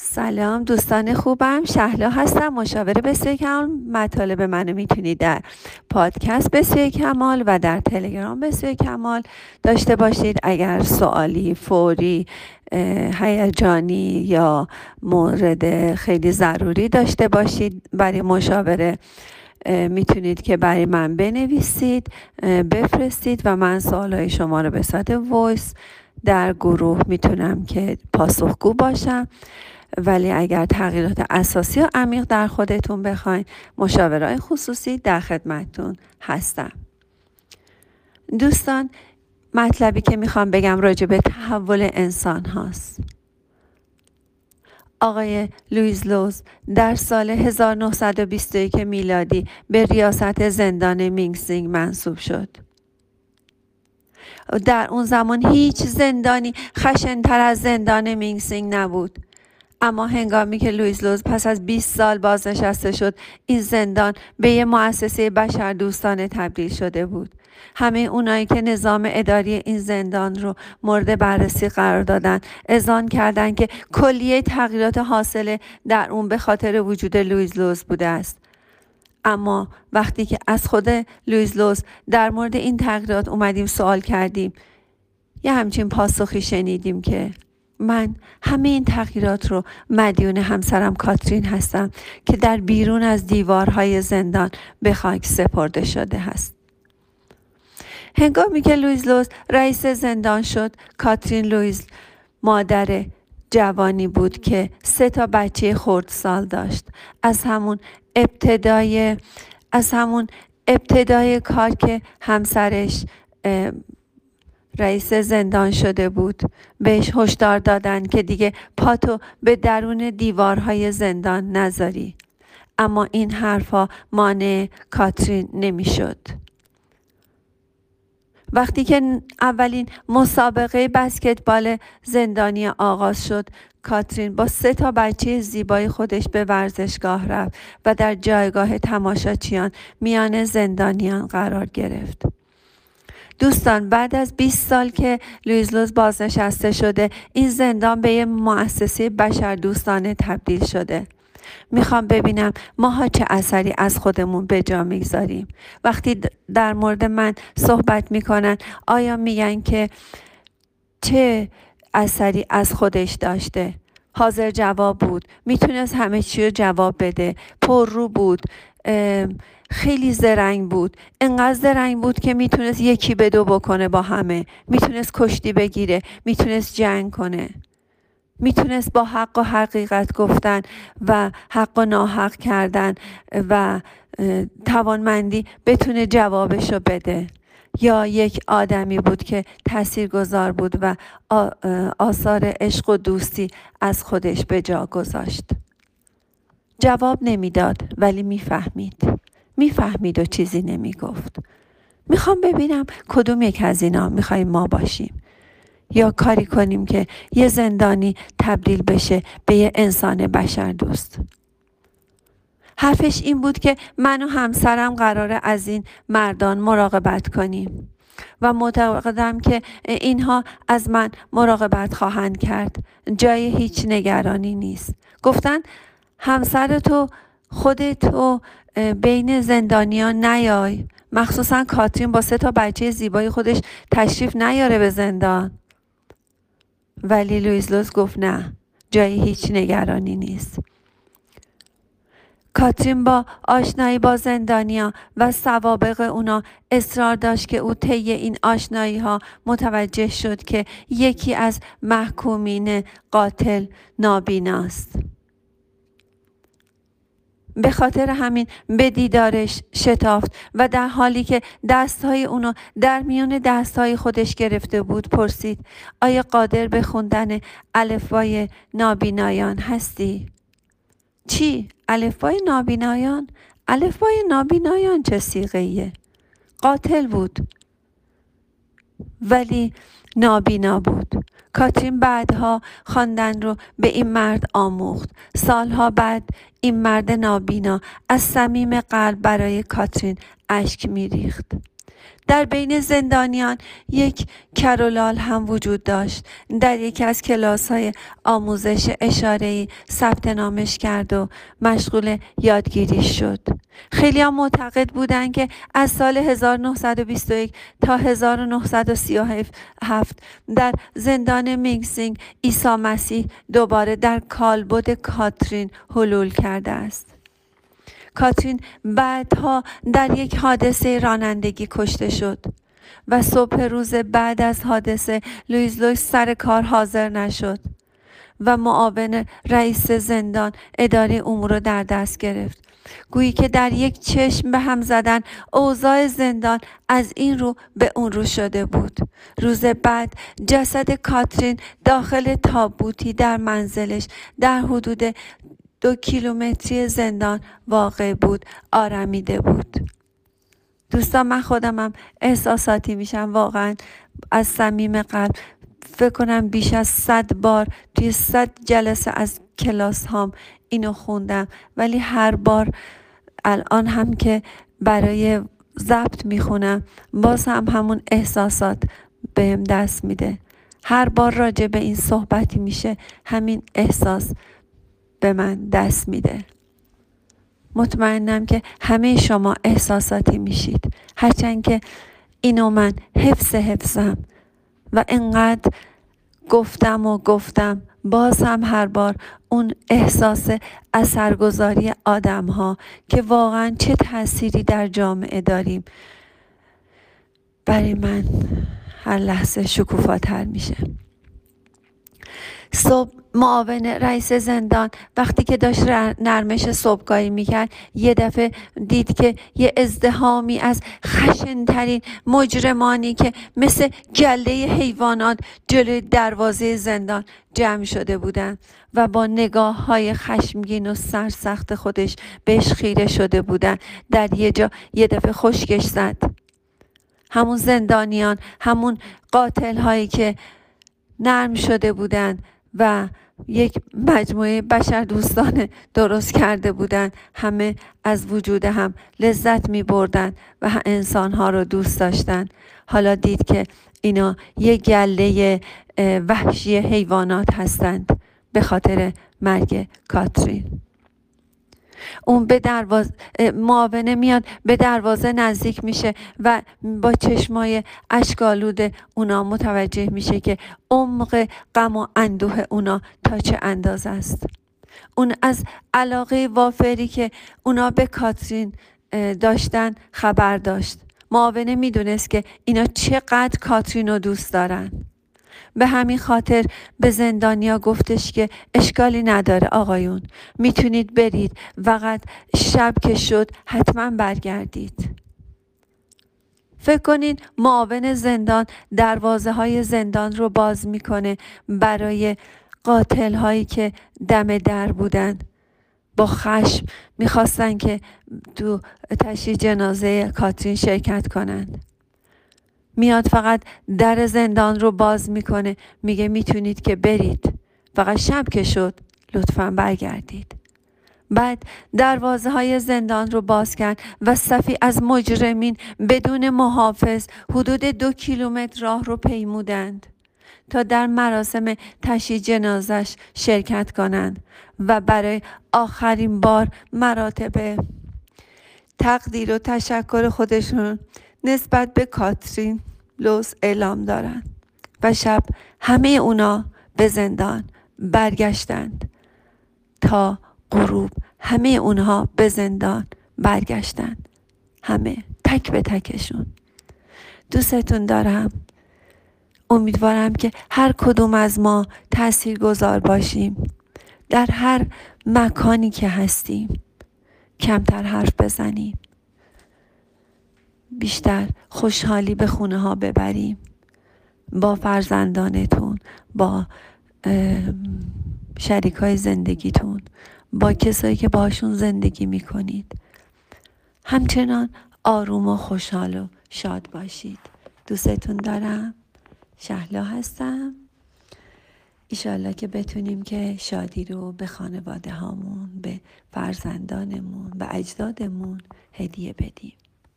سلام دوستان خوبم. شهلا هستم مشاور بسیار کمال مطالب منو می‌تونید در پادکست بسیار کمال و در تلگرام بسیار کمال داشته باشید. اگر سوالی فوری هیجانی یا مورد خیلی ضروری داشته باشید برای مشاوره می‌تونید که برای من بنویسید بفرستید و من سوالهای شما رو به صورت وایس در گروه می‌تونم که پاسخگو باشم. ولی اگر تغییرات اساسی و عمیق در خودتون بخواین مشاورای خصوصی در خدمتتون هستم دوستان مطلبی که می‌خوام بگم راجع به تحول انسان هاست آقای لویز لوز در سال 1921 میلادی به ریاست زندان سینگ‌سینگ منصوب شد. در اون زمان هیچ زندانی خشنتر از زندان سینگ‌سینگ نبود. اما هنگامی که لویز لوز پس از 20 سال بازنشسته شد این زندان به یه مؤسسه بشر دوستانه تبدیل شده بود. همه اونایی که نظام اداری این زندان رو مورد بررسی قرار دادن اذعان کردند که کلیه تغییرات حاصله در اون به خاطر وجود لویز لوز بوده است. اما وقتی که از خود لویز لوز در مورد این تغییرات اومدیم سوال کردیم یه همچین پاسخی شنیدیم که من همه این تغییرات رو مدیون همسرم کاترین هستم که در بیرون از دیوارهای زندان به خاک سپرده شده هست. هنگامی که لویز لوز رئیس زندان شد کاترین لویز مادر جوانی بود که سه تا بچه خردسال داشت. از همون ابتدای از همون ابتدای کار که همسرش رئیس زندان شده بود. بهش هشدار دادن که دیگه پاتو به درون دیوارهای زندان نذاری. اما این حرفا مانع کاترین نمی‌شد. وقتی که اولین مسابقه بسکتبال زندانی آغاز شد کاترین با سه تا بچه زیبای خودش به ورزشگاه رفت و در جایگاه تماشاچیان میان زندانیان قرار گرفت. دوستان بعد از 20 سال که لویز لوز بازنشسته شده این زندان به یه مؤسسه بشر دوستانه تبدیل شده. می‌خوام ببینم ماها چه اثری از خودمون به جا می‌گذاریم. وقتی در مورد من صحبت می‌کنن آیا میگن که چه اثری از خودش داشته؟ حاضر جواب بود. می‌تونست همه چی رو جواب بده. پر رو بود. خیلی زرنگ بود. انقدر زرنگ بود که می‌تونست یکی به دو بکنه با همه. می‌تونست کشتی بگیره می‌تونست جنگ کنه. می‌تونست با حق و حقیقت گفتن و حق و ناحق کردن و توانمندی بتونه جوابشو بده. یا یک آدمی بود که تاثیرگذار بود و آثار عشق و دوستی از خودش به جا گذاشت. جواب نمی‌داد ولی می‌فهمید. می‌فهمید و چیزی نمی‌گفت. می‌خوام ببینم کدوم یک از اینا می‌خوایم ما باشیم. یا کاری کنیم که یه زندانی تبدیل بشه به یه انسان بشر دوست. حرفش این بود که من و همسرم قراره از این مردان مراقبت کنیم و معتقدم که اینها از من مراقبت خواهند کرد. جای هیچ نگرانی نیست. گفتن همسر تو خودتو بین زندانیان نیای. مخصوصا کاترین با سه تا بچه زیبای خودش تشریف نیاره به زندان. ولی لویز لوز گفت نه جایی هیچ نگرانی نیست. کاترین با آشنایی با زندانیا و سوابق اونا اصرار داشت که او طی این آشنایی ها متوجه شد که یکی از محکومین قاتل نابیناست. به خاطر همین به دیدارش شتافت و در حالی که دستهای اونو در میان دستهای خودش گرفته بود پرسید آیا قادر به خوندن الفبای نابینایان هستی؟ چی؟ الفبای نابینایان؟ الفبای نابینایان چه سیغه قاتل بود ولی نابینا بود کاترین بعدها خواندن رو به این مرد آموخت. سالها بعد این مرد نابینا از صمیم قلب برای کاترین اشک میریخت. در بین زندانیان یک کرولال هم وجود داشت. در یکی از کلاس های آموزش اشارهی ثبت نامش کرد و مشغول یادگیری شد. خیلی هم معتقد بودند که از سال 1921 تا 1937 در زندان مینگسینگ عیسی مسیح دوباره در کالبد کاترین حلول کرده است. کاترین بعدها در یک حادثه رانندگی کشته شد و صبح روز بعد از حادثه لویز لویس سر کار حاضر نشد و معاون رئیس زندان اداره امور رو در دست گرفت. گویی که در یک چشم به هم زدن اوضاع زندان از این رو به اون رو شده بود. روز بعد جسد کاترین داخل تابوتی در منزلش در حدود دو کیلومتری زندان واقع بود آرمیده بود. دوستان من خودمم احساساتی میشم. واقعا از صمیم قلب فکر کنم بیش از صد بار توی صد جلسه از کلاس هام اینو خوندم. ولی هر بار الان هم که برای ضبط می‌خونم باز هم همون احساسات بهم دست میده. هر بار راجع به این صحبتی میشه همین احساس. به من دست میده. مطمئنم که همه شما احساساتی میشید. هرچند که اینو من حفظ حفظم و انقدر گفتم و گفتم باز هم هر بار اون احساس اثرگذاری آدم ها که واقعا چه تأثیری در جامعه داریم. برای من هر لحظه شکوفاتر میشه. صبح معاون رئیس زندان وقتی که داشت نرمش صبحگاهی می‌کرد یه دفعه دید که یه ازدهامی از خشنترین مجرمانی که مثل گله حیوانات جلوی دروازه زندان جمع شده بودن و با نگاه های خشمگین و سرسخت خودش بهش خیره شده بودن. در یه جا یه دفعه خشکش زد. همون زندانیان همون قاتل هایی که نرم شده بودند و یک مجموعه بشر دوستانه درست کرده بودند. همه از وجود هم لذت می بردن و انسان ها رو دوست داشتن حالا دید که اینا یک گله وحشی حیوانات هستند به خاطر مرگ کاترین. اون به دروازه معاونه میاد به دروازه نزدیک میشه و با چشمای اشکالود اونا متوجه میشه که عمق غم و اندوه اونا تا چه اندازه است. اون از علاقه وافری که اونا به کاترین داشتن خبر داشت. معاونه می‌دونست که اینا چقدر کاترین رو دوست دارن. به همین خاطر به زندانیا گفتش که اشکالی نداره آقایون. می‌تونید برید. فقط شب که شد حتما برگردید. فکر کنین معاون زندان دروازه های زندان رو باز می‌کنه برای قاتل هایی که دم در بودن. با خشم می‌خواستن که تو تشییع جنازه کاترین شرکت کنند. میاد فقط در زندان رو باز می‌کنه. میگه می‌تونید که برید. فقط شب که شد لطفا برگردید. بعد دروازه های زندان رو باز کرد و صفی از مجرمین بدون محافظ حدود دو کیلومتر راه رو پیمودند تا در مراسم تشییع جنازش شرکت کنند و برای آخرین بار مراتب تقدیر و تشکر خودشون نسبت به کاترین لوس اعلام دارند و شب همه اونا به زندان برگشتند تا غروب همه اونها به زندان برگشتند. همه تک به تکشون. دوستتون دارم. امیدوارم که هر کدوم از ما تأثیر گذار باشیم. در هر مکانی که هستیم کمتر حرف بزنیم. بیشتر خوشحالی به خونه ها ببریم. با فرزندانتون با شریک های زندگیتون با کسایی که باشون زندگی می‌کنید. همچنان آروم و خوشحال و شاد باشید. دوستتون دارم. شهلا هستم. ایشالله که بتونیم که شادی رو به خانواده هامون به فرزندانمون به اجدادمون هدیه بدیم.